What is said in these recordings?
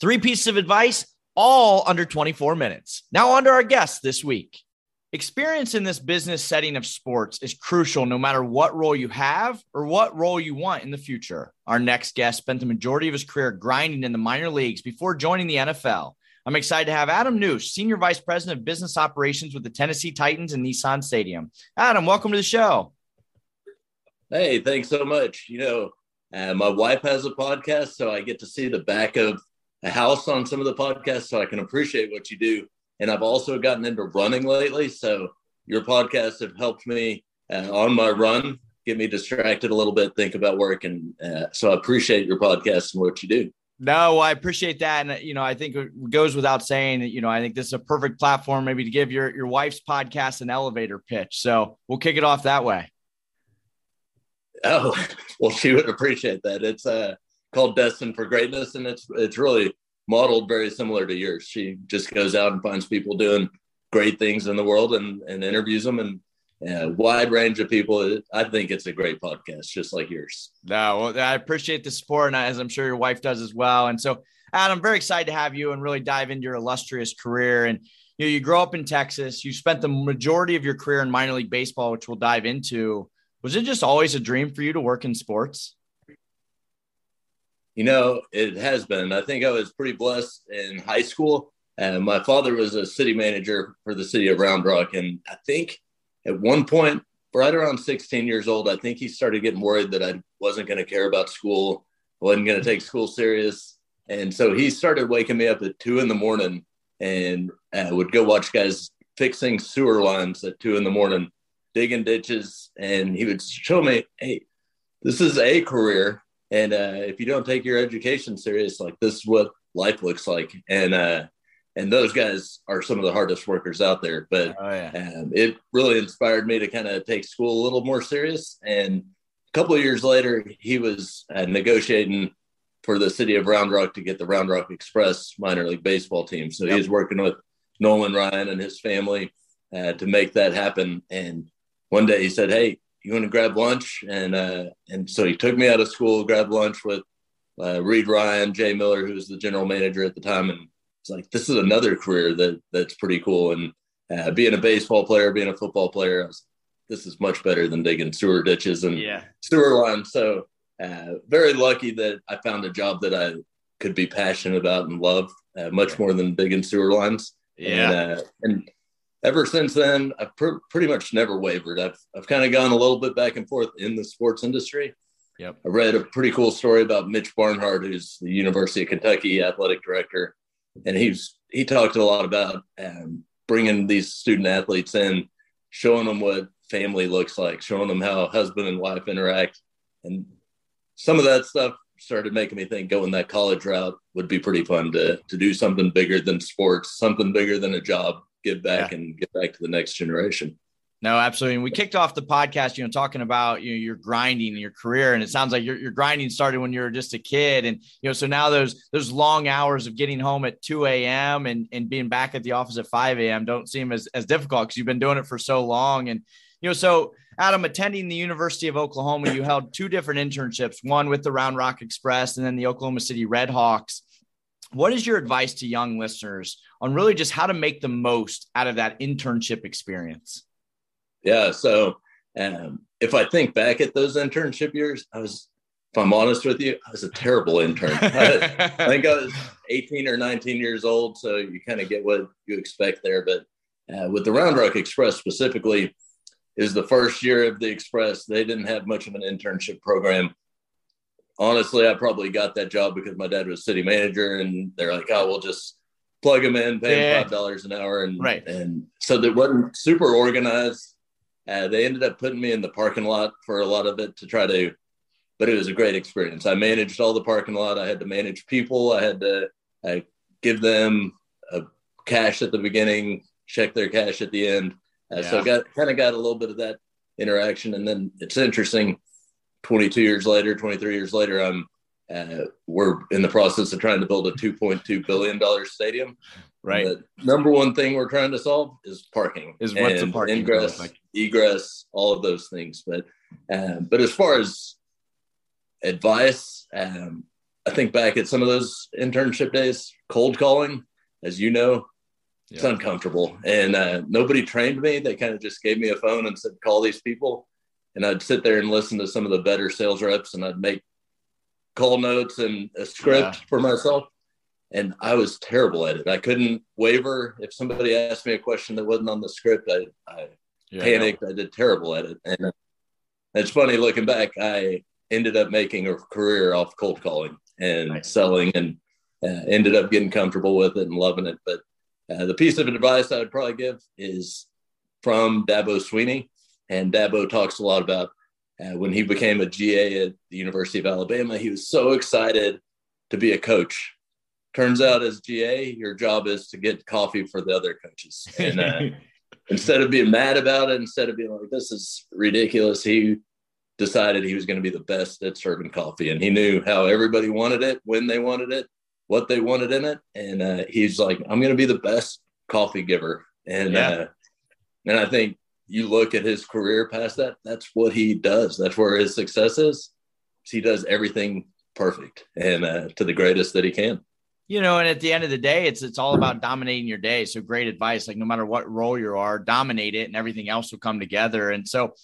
Three pieces of advice, all under 24 minutes. Now, on to our guests this week. Experience in this business setting of sports is crucial no matter what role you have or what role you want in the future. Our next guest spent the majority of his career grinding in the minor leagues before joining the NFL. I'm excited to have Adam Nuse, Senior Vice President of Business Operations with the Tennessee Titans and Nissan Stadium. Adam, welcome to the show. Hey, thanks so much. You know, uh, my wife has a podcast, so I get to see the back of a house on some of the podcasts so I can appreciate what you do. And I've also gotten into running lately. So your podcasts have helped me uh, on my run, get me distracted a little bit, think about work. And uh, so I appreciate your podcast and what you do. No, I appreciate that. And, you know, I think it goes without saying that, you know, I think this is a perfect platform maybe to give your, your wife's podcast an elevator pitch. So we'll kick it off that way. Oh, well, she would appreciate that. It's, uh, called Destined for Greatness, and it's it's really modeled very similar to yours. She just goes out and finds people doing great things in the world and and interviews them and a wide range of people. I think it's a great podcast, just like yours. No, well, I appreciate the support, and as I'm sure your wife does as well. And so, Adam, very excited to have you and really dive into your illustrious career. And you know, you grow up in Texas. You spent the majority of your career in minor league baseball, which we'll dive into. Was it just always a dream for you to work in sports? You know, it has been. I think I was pretty blessed in high school. And my father was a city manager for the city of Round Rock. And I think at one point, right around 16 years old, I think he started getting worried that I wasn't going to care about school, wasn't going to take school serious. And so he started waking me up at two in the morning and uh, would go watch guys fixing sewer lines at two in the morning, digging ditches. And he would show me, hey, this is a career and uh, if you don't take your education serious, like this is what life looks like. And uh, and those guys are some of the hardest workers out there. But oh, yeah. um, it really inspired me to kind of take school a little more serious. And a couple of years later, he was uh, negotiating for the city of Round Rock to get the Round Rock Express minor league baseball team. So yep. he was working with Nolan Ryan and his family uh, to make that happen. And one day he said, "Hey, you want to grab lunch? And uh, and so he took me out of school, grabbed lunch with uh, Reid Ryan, Jay Miller, who was the general manager at the time, and it's like this is another career that that's pretty cool. And uh, being a baseball player, being a football player, was, this is much better than digging sewer ditches and yeah. sewer lines. So uh, very lucky that I found a job that I could be passionate about and love uh, much more than digging sewer lines. Yeah. And, uh, and ever since then, I've pr- pretty much never wavered. I've, I've kind of gone a little bit back and forth in the sports industry. Yep. I read a pretty cool story about Mitch Barnhart, who's the University of Kentucky athletic director, and he's he talked a lot about um, bringing these student athletes in, showing them what family looks like, showing them how husband and wife interact, and some of that stuff started making me think going that college route would be pretty fun to to do something bigger than sports, something bigger than a job, give back yeah. and get back to the next generation. No, absolutely. And we kicked off the podcast, you know, talking about you know your grinding your career, and it sounds like your, your grinding started when you were just a kid, and you know, so now those those long hours of getting home at two a.m. and and being back at the office at five a.m. don't seem as as difficult because you've been doing it for so long, and you know, so Adam, attending the University of Oklahoma, you held two different internships, one with the Round Rock Express, and then the Oklahoma City Red Hawks what is your advice to young listeners on really just how to make the most out of that internship experience? Yeah. So um, if I think back at those internship years, I was if I'm honest with you, I was a terrible intern. I, I think I was 18 or 19 years old, so you kind of get what you expect there. But uh, with the Round Rock Express specifically, is the first year of the Express. They didn't have much of an internship program. Honestly, I probably got that job because my dad was city manager, and they're like, "Oh, we'll just plug them in, pay them five dollars an hour," and right. and so they wasn't super organized. Uh, they ended up putting me in the parking lot for a lot of it to try to, but it was a great experience. I managed all the parking lot. I had to manage people. I had to I give them a cash at the beginning, check their cash at the end. Uh, yeah. So I got kind of got a little bit of that interaction, and then it's interesting. Twenty two years later, twenty three years later, I'm uh, we're in the process of trying to build a two point two billion dollar stadium. Right. The number one thing we're trying to solve is parking. Is what's the parking ingress, like? egress, all of those things. But um, but as far as advice, um, I think back at some of those internship days, cold calling, as you know, yeah. it's uncomfortable. And uh, nobody trained me. They kind of just gave me a phone and said, call these people. And I'd sit there and listen to some of the better sales reps and I'd make call notes and a script yeah. for myself. And I was terrible at it. I couldn't waver. If somebody asked me a question that wasn't on the script, I, I yeah, panicked. I did terrible at it. And it's funny looking back, I ended up making a career off cold calling and nice. selling and uh, ended up getting comfortable with it and loving it. But uh, the piece of advice I would probably give is from Dabo Swinney. And Dabo talks a lot about uh, when he became a GA at the University of Alabama, he was so excited to be a coach. Turns out, as GA, your job is to get coffee for the other coaches. And uh, instead of being mad about it, instead of being like, this is ridiculous, he decided he was going to be the best at serving coffee. And he knew how everybody wanted it, when they wanted it, what they wanted in it. And uh, he's like, I'm going to be the best coffee giver. And, yeah. uh, and I think you look at his career past that, that's what he does. That's where his success is. He does everything perfect and uh, to the greatest that he can. You know, and at the end of the day, it's it's all about dominating your day. So great advice. Like no matter what role you are, dominate it, and everything else will come together. And so,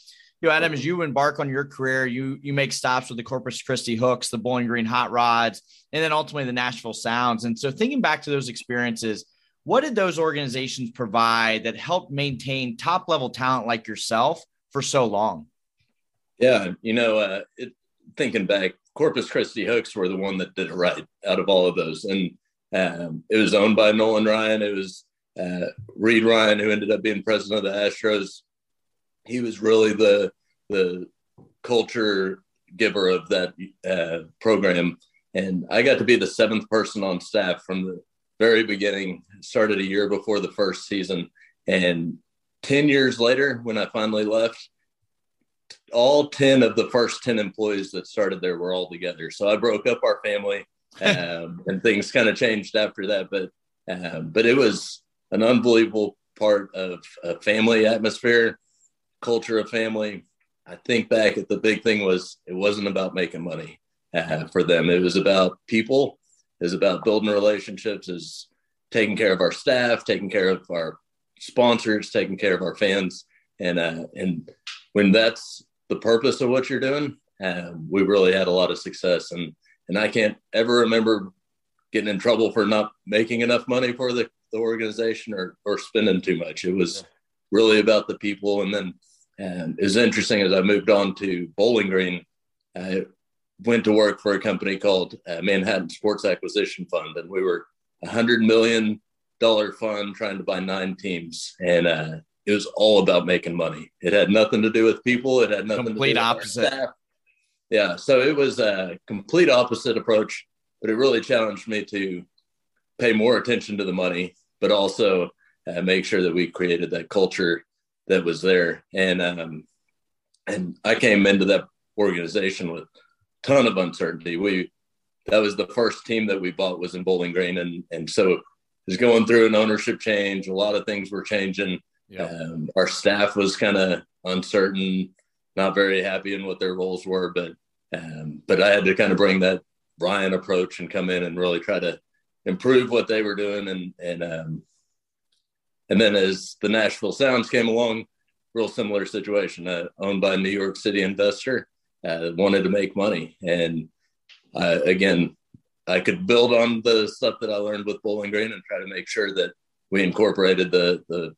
you know, Adam, as you embark on your career, you you make stops with the Corpus Christi Hooks, the Bowling Green Hot Rods, and then ultimately the Nashville Sounds. And so, thinking back to those experiences, what did those organizations provide that helped maintain top level talent like yourself for so long? Yeah, you know, uh, it, thinking back, Corpus Christi Hooks were the one that did it right out of all of those, and um, it was owned by Nolan Ryan. It was uh, Reid Ryan who ended up being president of the Astros he was really the the culture giver of that uh, program. And I got to be the seventh person on staff from the very beginning. Started a year before the first season, and ten years later, when I finally left, all ten of the first ten employees that started there were all together. So I broke up our family, um, and things kind of changed after that. But um, but it was an unbelievable part of a family atmosphere culture of family. I think back at the big thing was it wasn't about making money uh, for them. It was about people. Was about building relationships. Is taking care of our staff, taking care of our sponsors, taking care of our fans, and uh, and when that's the purpose of what you're doing, uh, we really had a lot of success. And and I can't ever remember getting in trouble for not making enough money for the, the organization or or spending too much. It was really about the people, and then and it was interesting as I moved on to Bowling Green, I went to work for a company called uh, Manhattan Sports Acquisition Fund, and we were a hundred million dollar fund trying to buy nine teams, and uh, it was all about making money. It had nothing to do with people. It had nothing complete to do opposite. Yeah, so it was a complete opposite approach, but it really challenged me to pay more attention to the money, but also uh, make sure that we created that culture that was there. And um, and I came into that organization with ton of uncertainty. We that was the first team that we bought was in Bowling Green, and and so it was going through an ownership change. A lot of things were changing. Um, our staff was kind of uncertain, not very happy in what their roles were, but um, but I had to kind of bring that Ryan approach and come in and really try to improve what they were doing and and um, and then as the Nashville Sounds came along, real similar situation, uh, owned by a New York City investor. Uh, wanted to make money. And uh, again, I could build on the stuff that I learned with Bowling Green and try to make sure that we incorporated the the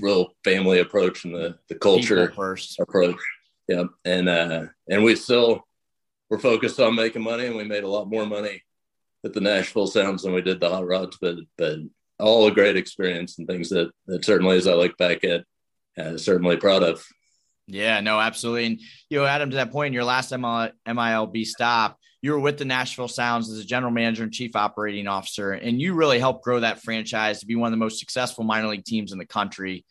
real family approach and the the culture first approach. Yeah, and uh, and we still we're focused on making money, and we made a lot more money at the Nashville Sounds than we did the Hot Rods, but but all a great experience and things that that certainly, as I look back at, uh, certainly proud of. Yeah, no, absolutely. And you know, Adam, to that point, your last MILB stop, you were with the Nashville Sounds as a general manager and chief operating officer, and you really helped grow that franchise to be one of the most successful minor league teams in the country.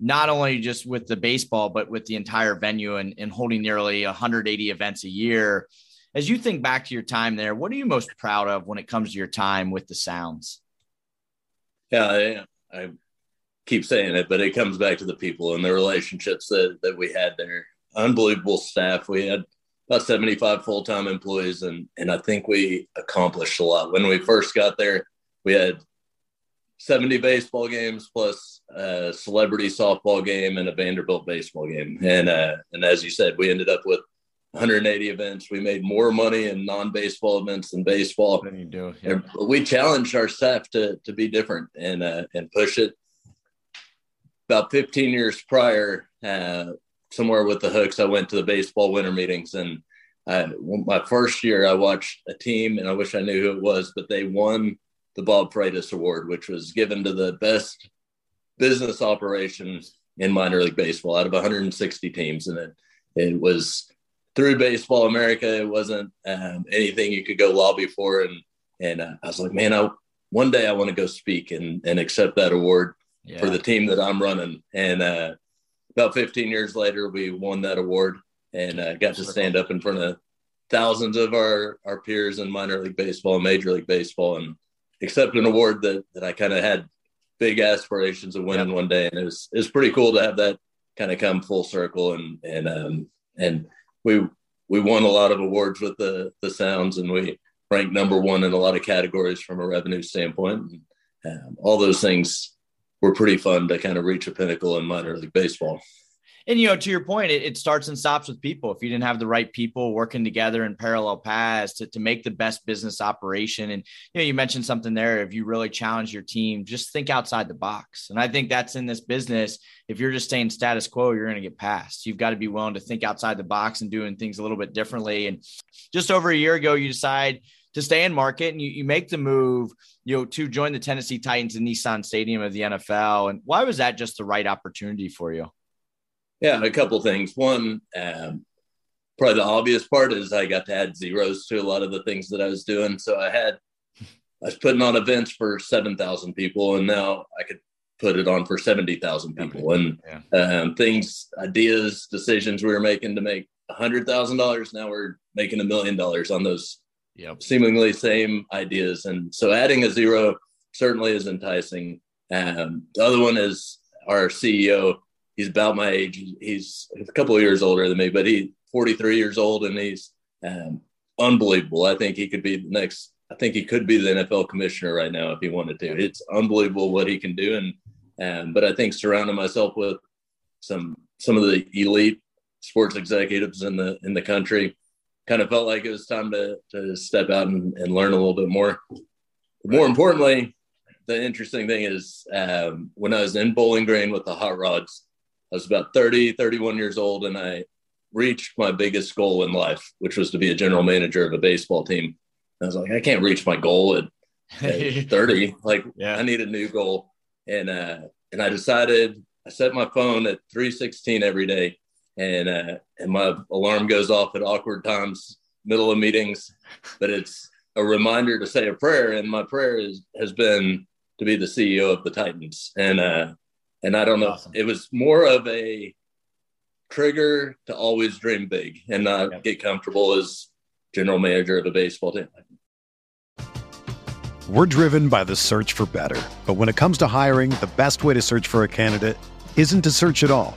Not only just with the baseball, but with the entire venue and, and holding nearly 180 events a year. As you think back to your time there, what are you most proud of when it comes to your time with the Sounds? Yeah, I, I keep saying it, but it comes back to the people and the relationships that, that we had there. Unbelievable staff. We had about 75 full-time employees and and I think we accomplished a lot. When we first got there, we had 70 baseball games plus a celebrity softball game and a Vanderbilt baseball game. And uh, and as you said, we ended up with 180 events. We made more money in non-baseball events than baseball. Than you do. Yeah. We challenged our staff to to be different and uh, and push it. About 15 years prior, uh, somewhere with the hooks, I went to the baseball winter meetings. And I, my first year, I watched a team, and I wish I knew who it was, but they won the Bob Freitas Award, which was given to the best business operations in minor league baseball out of 160 teams. And it, it was through Baseball America. It wasn't um, anything you could go lobby for. And, and uh, I was like, man, I, one day I want to go speak and, and accept that award yeah. for the team that I'm running. And uh, about 15 years later, we won that award and uh, got to stand up in front of thousands of our, our peers in minor league baseball and major league baseball and accept an award that, that I kind of had big aspirations of winning yep. one day. And it was, it was pretty cool to have that kind of come full circle and, and, um, and we, we won a lot of awards with the, the sounds and we ranked number one in a lot of categories from a revenue standpoint. And, um, all those things were pretty fun to kind of reach a pinnacle in minor league baseball. And you know, to your point, it, it, starts and stops with people. If you didn't have the right people working together in parallel paths to, to make the best business operation, and you know, you mentioned something there. If you really challenge your team, just think outside the box. And I think that's in this business. If you're just staying status quo, you're going to get passed. You've got to be willing to think outside the box and doing things a little bit differently. And just over a year ago, you decide to stay in market and you, you make the move, you know, to join the Tennessee Titans in Nissan Stadium of the NFL. And why was that just the right opportunity for you? Yeah, a couple things. One, um, probably the obvious part is I got to add zeros to a lot of the things that I was doing. So I had, I was putting on events for 7,000 people and now I could put it on for 70,000 people and yeah. um, things, ideas, decisions we were making to make $100,000. Now we're making a million dollars on those yep. seemingly same ideas. And so adding a zero certainly is enticing. Um, the other one is our CEO. He's about my age. He's a couple of years older than me, but he's 43 years old and he's um, unbelievable. I think he could be the next. I think he could be the NFL commissioner right now if he wanted to. It's unbelievable what he can do. And um, but I think surrounding myself with some some of the elite sports executives in the in the country kind of felt like it was time to, to step out and, and learn a little bit more. More importantly, the interesting thing is um, when I was in Bowling Green with the Hot Rods, I was about 30, 31 years old, and I reached my biggest goal in life, which was to be a general manager of a baseball team. I was like, I can't reach my goal at, at 30. Like, yeah. I need a new goal. And, uh, and I decided I set my phone at 316 every day and uh, and my alarm goes off at awkward times, middle of meetings, but it's a reminder to say a prayer. And my prayer is has been to be the CEO of the Titans, and uh, and I don't know, awesome. it was more of a trigger to always dream big and not yep. get comfortable as general manager of a baseball team. We're driven by the search for better, but when it comes to hiring, the best way to search for a candidate isn't to search at all.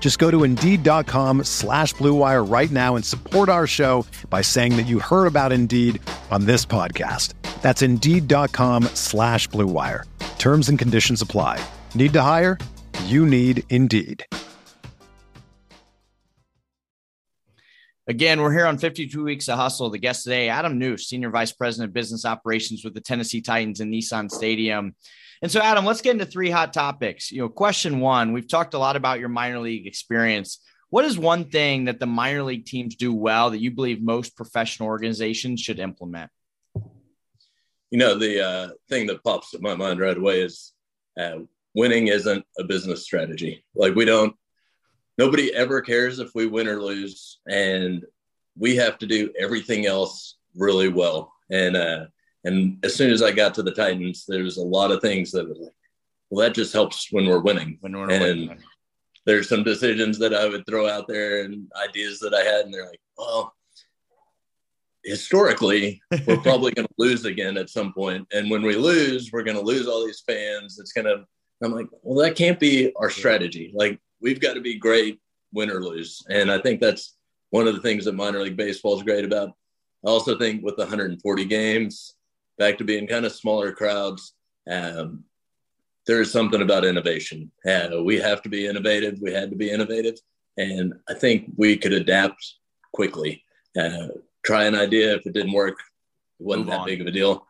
Just go to Indeed.com slash BlueWire right now and support our show by saying that you heard about Indeed on this podcast. That's Indeed.com slash BlueWire. Terms and conditions apply. Need to hire? You need Indeed. Again, we're here on 52 Weeks of Hustle. The guest today, Adam Nuse, Senior Vice President of Business Operations with the Tennessee Titans and Nissan Stadium. And so, Adam, let's get into three hot topics. You know, question one we've talked a lot about your minor league experience. What is one thing that the minor league teams do well that you believe most professional organizations should implement? You know, the uh, thing that pops in my mind right away is uh, winning isn't a business strategy. Like, we don't nobody ever cares if we win or lose, and we have to do everything else really well. And uh, and as soon as I got to the Titans, there's a lot of things that were like, well, that just helps when we're winning. When we're and winning. there's some decisions that I would throw out there and ideas that I had, and they're like, well, historically, we're probably going to lose again at some point. point, and when we lose, we're going to lose all these fans. It's going to. I'm like, well, that can't be our strategy. Like we've got to be great win or lose. And I think that's one of the things that minor league baseball is great about. I also think with 140 games, back to being kind of smaller crowds, um, there is something about innovation. Uh, we have to be innovative. We had to be innovative. And I think we could adapt quickly. Uh, try an idea. If it didn't work, it wasn't Move that on. big of a deal.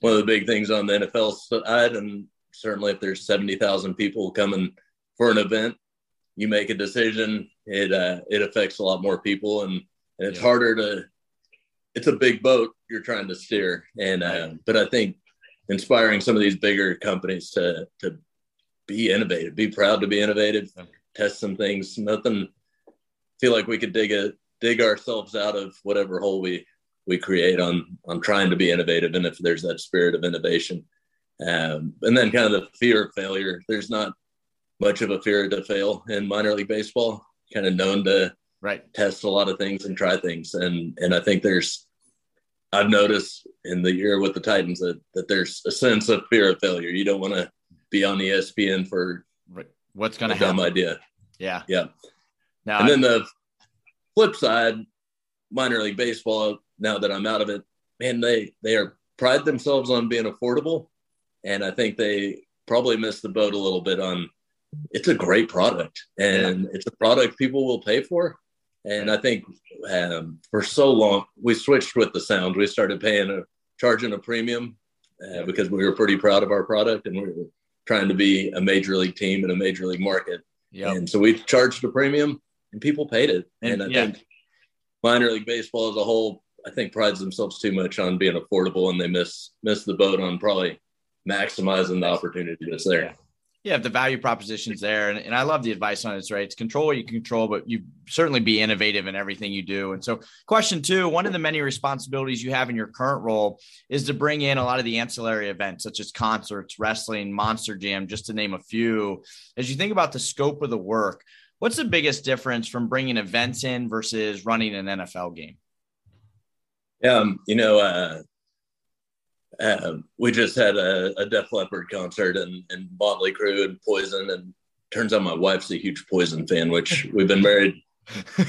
One of the big things on the NFL side, and certainly if there's 70,000 people coming for an event, you make a decision, it uh, it affects a lot more people, and, and it's Yeah. harder to. It's a big boat you're trying to steer, and uh, but I think inspiring some of these bigger companies to to be innovative, be proud to be innovative, test some things. Nothing. Feel like we could dig a dig ourselves out of whatever hole we we create on on trying to be innovative, and if there's that spirit of innovation, um, and then kind of the fear of failure. There's not much of a fear to fail in minor league baseball. Kind of known to Right. test a lot of things and try things, and and I think there's I've noticed in the year with the Titans that that there's a sense of fear of failure. You don't want to be on ESPN for Right. What's going to dumb happen? idea. Yeah. Yeah. Now, And then the flip side, minor league baseball. Now that I'm out of it, man, they they are pride themselves on being affordable, and I think they probably missed the boat a little bit on. It's a great product, and it's a product people will pay for. And I think um, for so long we switched with the sound. We started paying a charging a premium uh, because we were pretty proud of our product, and we were trying to be a major league team in a major league market. Yep. And so we charged a premium and people paid it. And, And- I yeah. think minor league baseball as a whole, I think prides themselves too much on being affordable and they miss miss the boat on probably maximizing the opportunity that's there. Yeah. Yeah, if the value proposition's there, and, and I love the advice on it, right? It's control what you control, but you certainly be innovative in everything you do. And so, question two one of the many responsibilities you have in your current role is to bring in a lot of the ancillary events, such as concerts, wrestling, Monster Jam, just to name a few. As you think about the scope of the work, what's the biggest difference from bringing events in versus running an NFL game? Um, you know, uh, uh, we just had a, a Def Leppard concert and, and Motley Crue and Poison, and turns out my wife's a huge Poison fan, which we've been married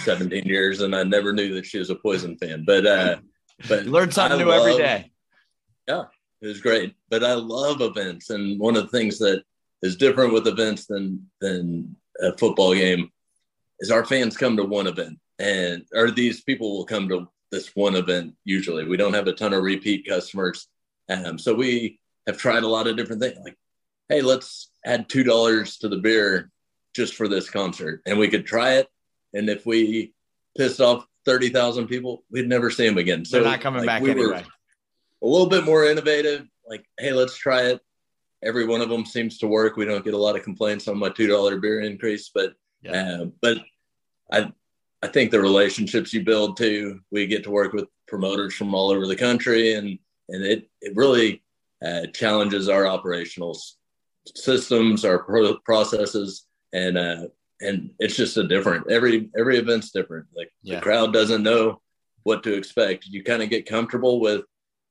17 years, and I never knew that she was a Poison fan. But uh, but You learn something I new every love- day. It was great, but I love events, and one of the things that is different with events than than a football game is our fans come to one event, and or these people will come to this one event. Usually, we don't have a ton of repeat customers, um, so we have tried a lot of different things. Like, hey, let's add two dollars to the beer just for this concert, and we could try it, and if we pissed off thirty thousand people, we'd never see them again. So They're not coming like, back we anyway. a little bit more innovative like hey let's try it every one of them seems to work. We don't get a lot of complaints on my two dollar beer increase, but yeah. uh, but I I think the relationships you build too. We get to work with promoters from all over the country, and and it it really uh, challenges our operational systems, our pro- processes, and uh, and it's just a different. Every every event's different. Like yeah. the crowd doesn't know what to expect. You kind of get comfortable with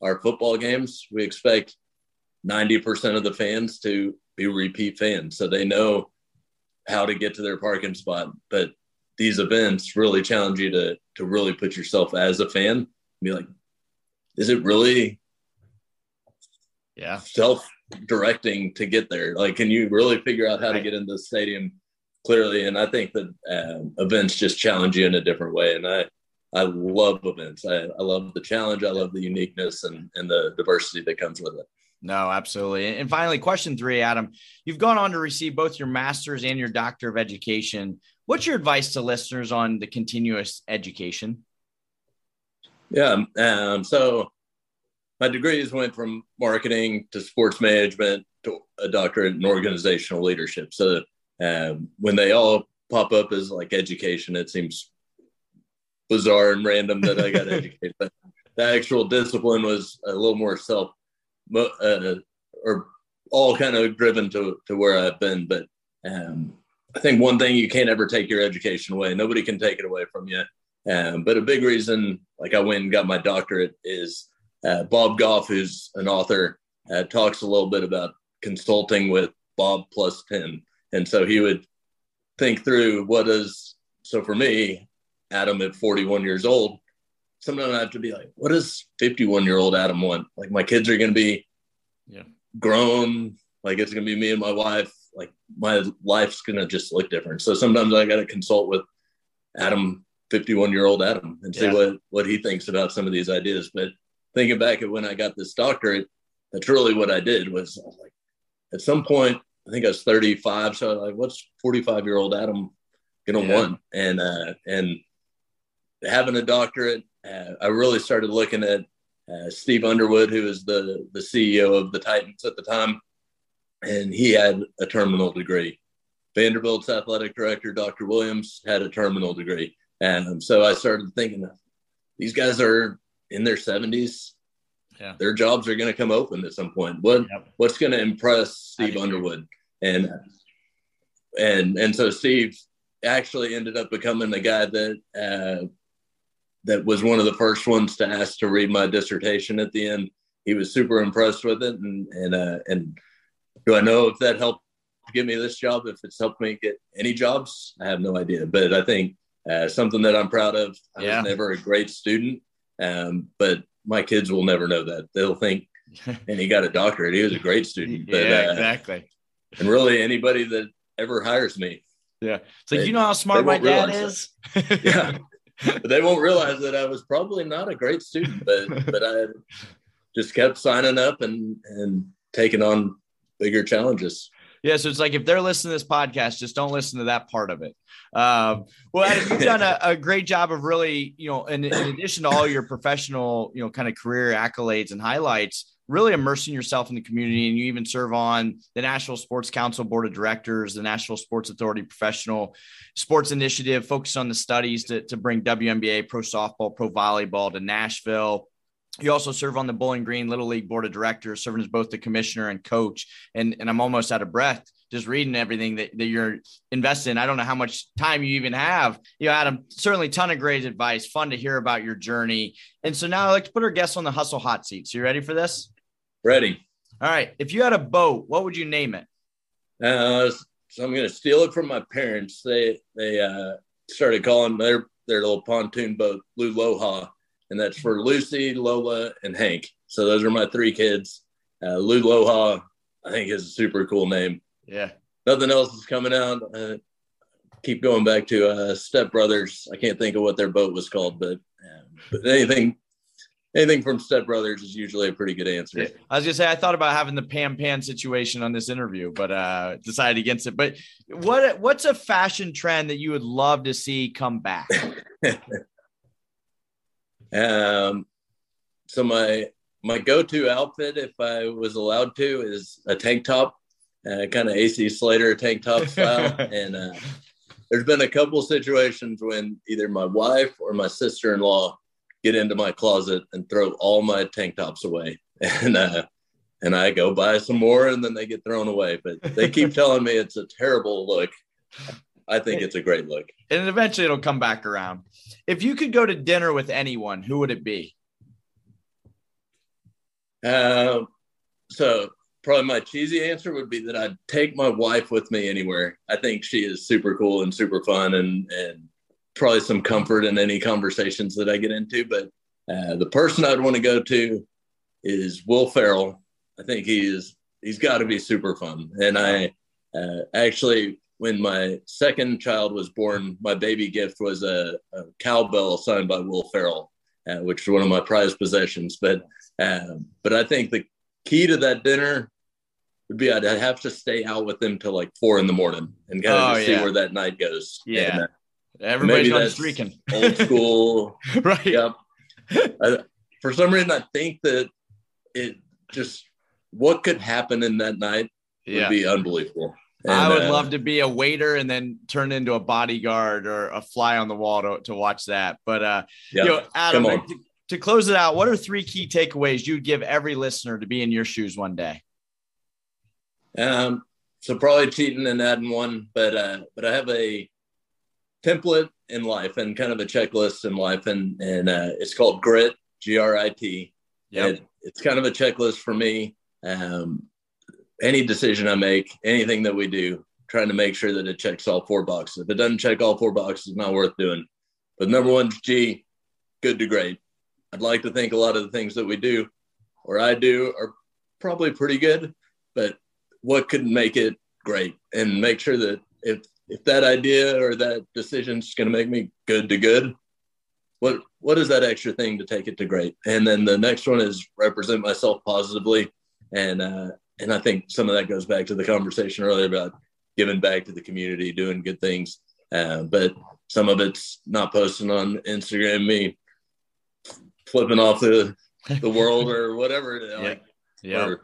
our football games. We expect ninety percent of the fans to be repeat fans, so they know how to get to their parking spot. But these events really challenge you to to really put yourself as a fan be like, is it really yeah self directing to get there? Like, can you really figure out how right. to get into the stadium clearly? And I think that um, events just challenge you in a different way. And I, I love events. I, I love the challenge. I love the uniqueness and, and the diversity that comes with it. No, absolutely. And finally, question three, Adam, you've gone on to receive both your master's and your doctor of education. What's your advice to listeners on the continuous education? Yeah. Um, so my degrees went from marketing to sports management to a doctorate in organizational leadership. So um, when they all pop up as like education, it seems bizarre and random that I got educated. But the actual discipline was a little more self uh, or all kind of driven to, to where I've been. But um, I think one thing you can't ever take your education away. Nobody can take it away from you. Um, but a big reason, like I went and got my doctorate, is uh, Bob Goff, who's an author, uh, talks a little bit about consulting with Bob plus 10. And so he would think through what is, so for me, Adam at 41 years old, sometimes I have to be like, what does 51 year old Adam want? Like my kids are going to be yeah. grown. Like it's going to be me and my wife. Like my life's going to just look different. So sometimes I got to consult with Adam 51 year old Adam and see yeah. what, what he thinks about some of these ideas. But thinking back at when I got this doctorate, that's really what I did was, I was like, at some point, I think I was 35. So I was like, what's 45 year old Adam going to yeah. want? And, uh, and having a doctorate, uh, I really started looking at uh, Steve Underwood, who was the, the CEO of the Titans at the time. And he had a terminal degree. Vanderbilt's athletic director, Dr. Williams, had a terminal degree. And so I started thinking, these guys are in their 70s. Yeah. Their jobs are going to come open at some point. What yep. what's going to impress Steve Underwood? And and and so Steve actually ended up becoming the guy that uh, that was one of the first ones to ask to read my dissertation at the end. He was super impressed with it, and and uh, and do I know if that helped get me this job? If it's helped me get any jobs, I have no idea. But I think uh, something that I'm proud of. I yeah. was never a great student, um, but my kids will never know that. They'll think, and he got a doctorate. He was a great student. But, yeah, uh, exactly. And really, anybody that ever hires me, yeah, it's like they, you know how smart my dad is. yeah, but they won't realize that I was probably not a great student, but but I just kept signing up and and taking on bigger challenges. Yeah, so it's like if they're listening to this podcast, just don't listen to that part of it. Um, well, Adam, you've done a, a, great job of really, you know, in, in addition to all your professional, you know, kind of career accolades and highlights, really immersing yourself in the community. And you even serve on the National Sports Council Board of Directors, the National Sports Authority Professional Sports Initiative, focused on the studies to, to bring WNBA, pro softball, pro volleyball to Nashville. You also serve on the Bowling Green Little League Board of Directors, serving as both the commissioner and coach. And, and I'm almost out of breath just reading everything that, that you're invested in. I don't know how much time you even have. You know, Adam, certainly ton of great advice. Fun to hear about your journey. And so now I'd like to put our guests on the hustle hot seat. So you ready for this? Ready. All right. If you had a boat, what would you name it? Uh, so I'm going to steal it from my parents. They they uh, started calling their their little pontoon boat Luloha, and that's for Lucy, Lola, and Hank. So those are my three kids. Uh, Luloha, I think, is a super cool name. Yeah. Nothing else is coming out. Uh, keep going back to uh, Step Brothers. I can't think of what their boat was called, but, um, but anything anything from Step Brothers is usually a pretty good answer. Yeah. I was gonna say I thought about having the Pam Pan situation on this interview, but uh, decided against it. But what what's a fashion trend that you would love to see come back? um, so my my go-to outfit, if I was allowed to, is a tank top, uh, kind of AC Slater tank top style. and uh, there's been a couple situations when either my wife or my sister-in-law get into my closet and throw all my tank tops away, and uh, and I go buy some more, and then they get thrown away. But they keep telling me it's a terrible look. I think it's a great look. And eventually it'll come back around. If you could go to dinner with anyone, who would it be? Uh, so probably my cheesy answer would be that I'd take my wife with me anywhere. I think she is super cool and super fun and and probably some comfort in any conversations that I get into. But uh, the person I'd want to go to is Will Ferrell. I think he is he's got to be super fun. And I uh, actually, when my second child was born, my baby gift was a, a cowbell signed by Will Ferrell, uh, which was one of my prized possessions. But um, but I think the key to that dinner would be I'd have to stay out with them till like four in the morning and kind of oh, yeah. see where that night goes. Yeah. And, uh, Everybody's on streaking. old school. right. Yep. I, for some reason, I think that it just what could happen in that night would yeah. be unbelievable. And, I would uh, love to be a waiter and then turn into a bodyguard or a fly on the wall to, to watch that. But uh, you know, Adam, to, to close it out, what are three key takeaways you'd give every listener to be in your shoes one day? Um, so probably cheating and adding one, but uh, but I have a template in life and kind of a checklist in life, and and uh, it's called Grit, G R I T. Yeah, it, it's kind of a checklist for me. Um, any decision I make, anything that we do, trying to make sure that it checks all four boxes. If it doesn't check all four boxes, it's not worth doing. But number one, G, good to great. I'd like to think a lot of the things that we do or I do are probably pretty good, but what could make it great and make sure that if if that idea or that decision is going to make me good to good, what what is that extra thing to take it to great? And then the next one is represent myself positively, and uh, and I think some of that goes back to the conversation earlier about giving back to the community, doing good things. Uh, but some of it's not posting on Instagram, me flipping off the the world or whatever, like, yeah, or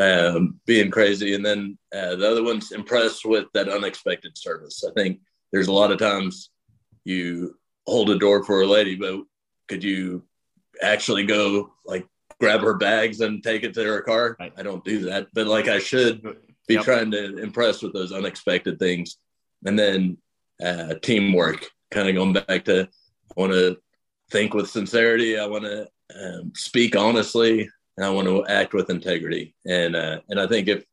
um, being crazy. And then uh, the other one's impressed with that unexpected service. I think there's a lot of times you hold a door for a lady, but could you actually go like grab her bags and take it to her car? Right. I don't do that, but like I should be yep. trying to impress with those unexpected things. And then uh, teamwork, kind of going back to I want to think with sincerity. I want to um, speak honestly, and I want to act with integrity. And uh, and I think if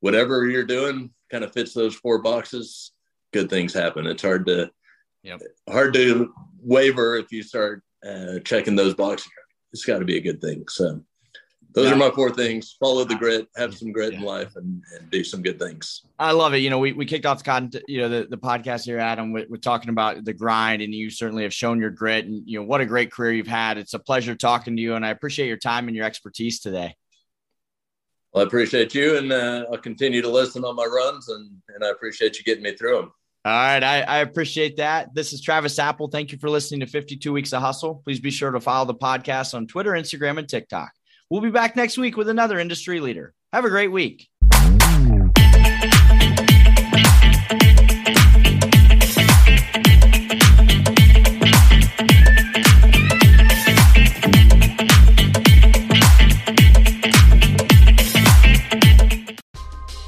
whatever you're doing kind of fits those four boxes, good things happen. It's hard to yep. hard to waver if you start uh, checking those boxes. It's got to be a good thing. So those yeah. are my four things. Follow the grit, have some grit yeah. in life, and, and do some good things. I love it. You know, we, we kicked off the content, you know, the, the podcast here, Adam, with, with talking about the grind, and you certainly have shown your grit and, you know, what a great career you've had. It's a pleasure talking to you, and I appreciate your time and your expertise today. Well, I appreciate you, and uh, I'll continue to listen on my runs, and, and I appreciate you getting me through them. All right. I, I, appreciate that. This is Travis Apple. Thank you for listening to 52 Weeks of Hustle. Please be sure to follow the podcast on Twitter, Instagram, and TikTok. We'll be back next week with another industry leader. Have a great week.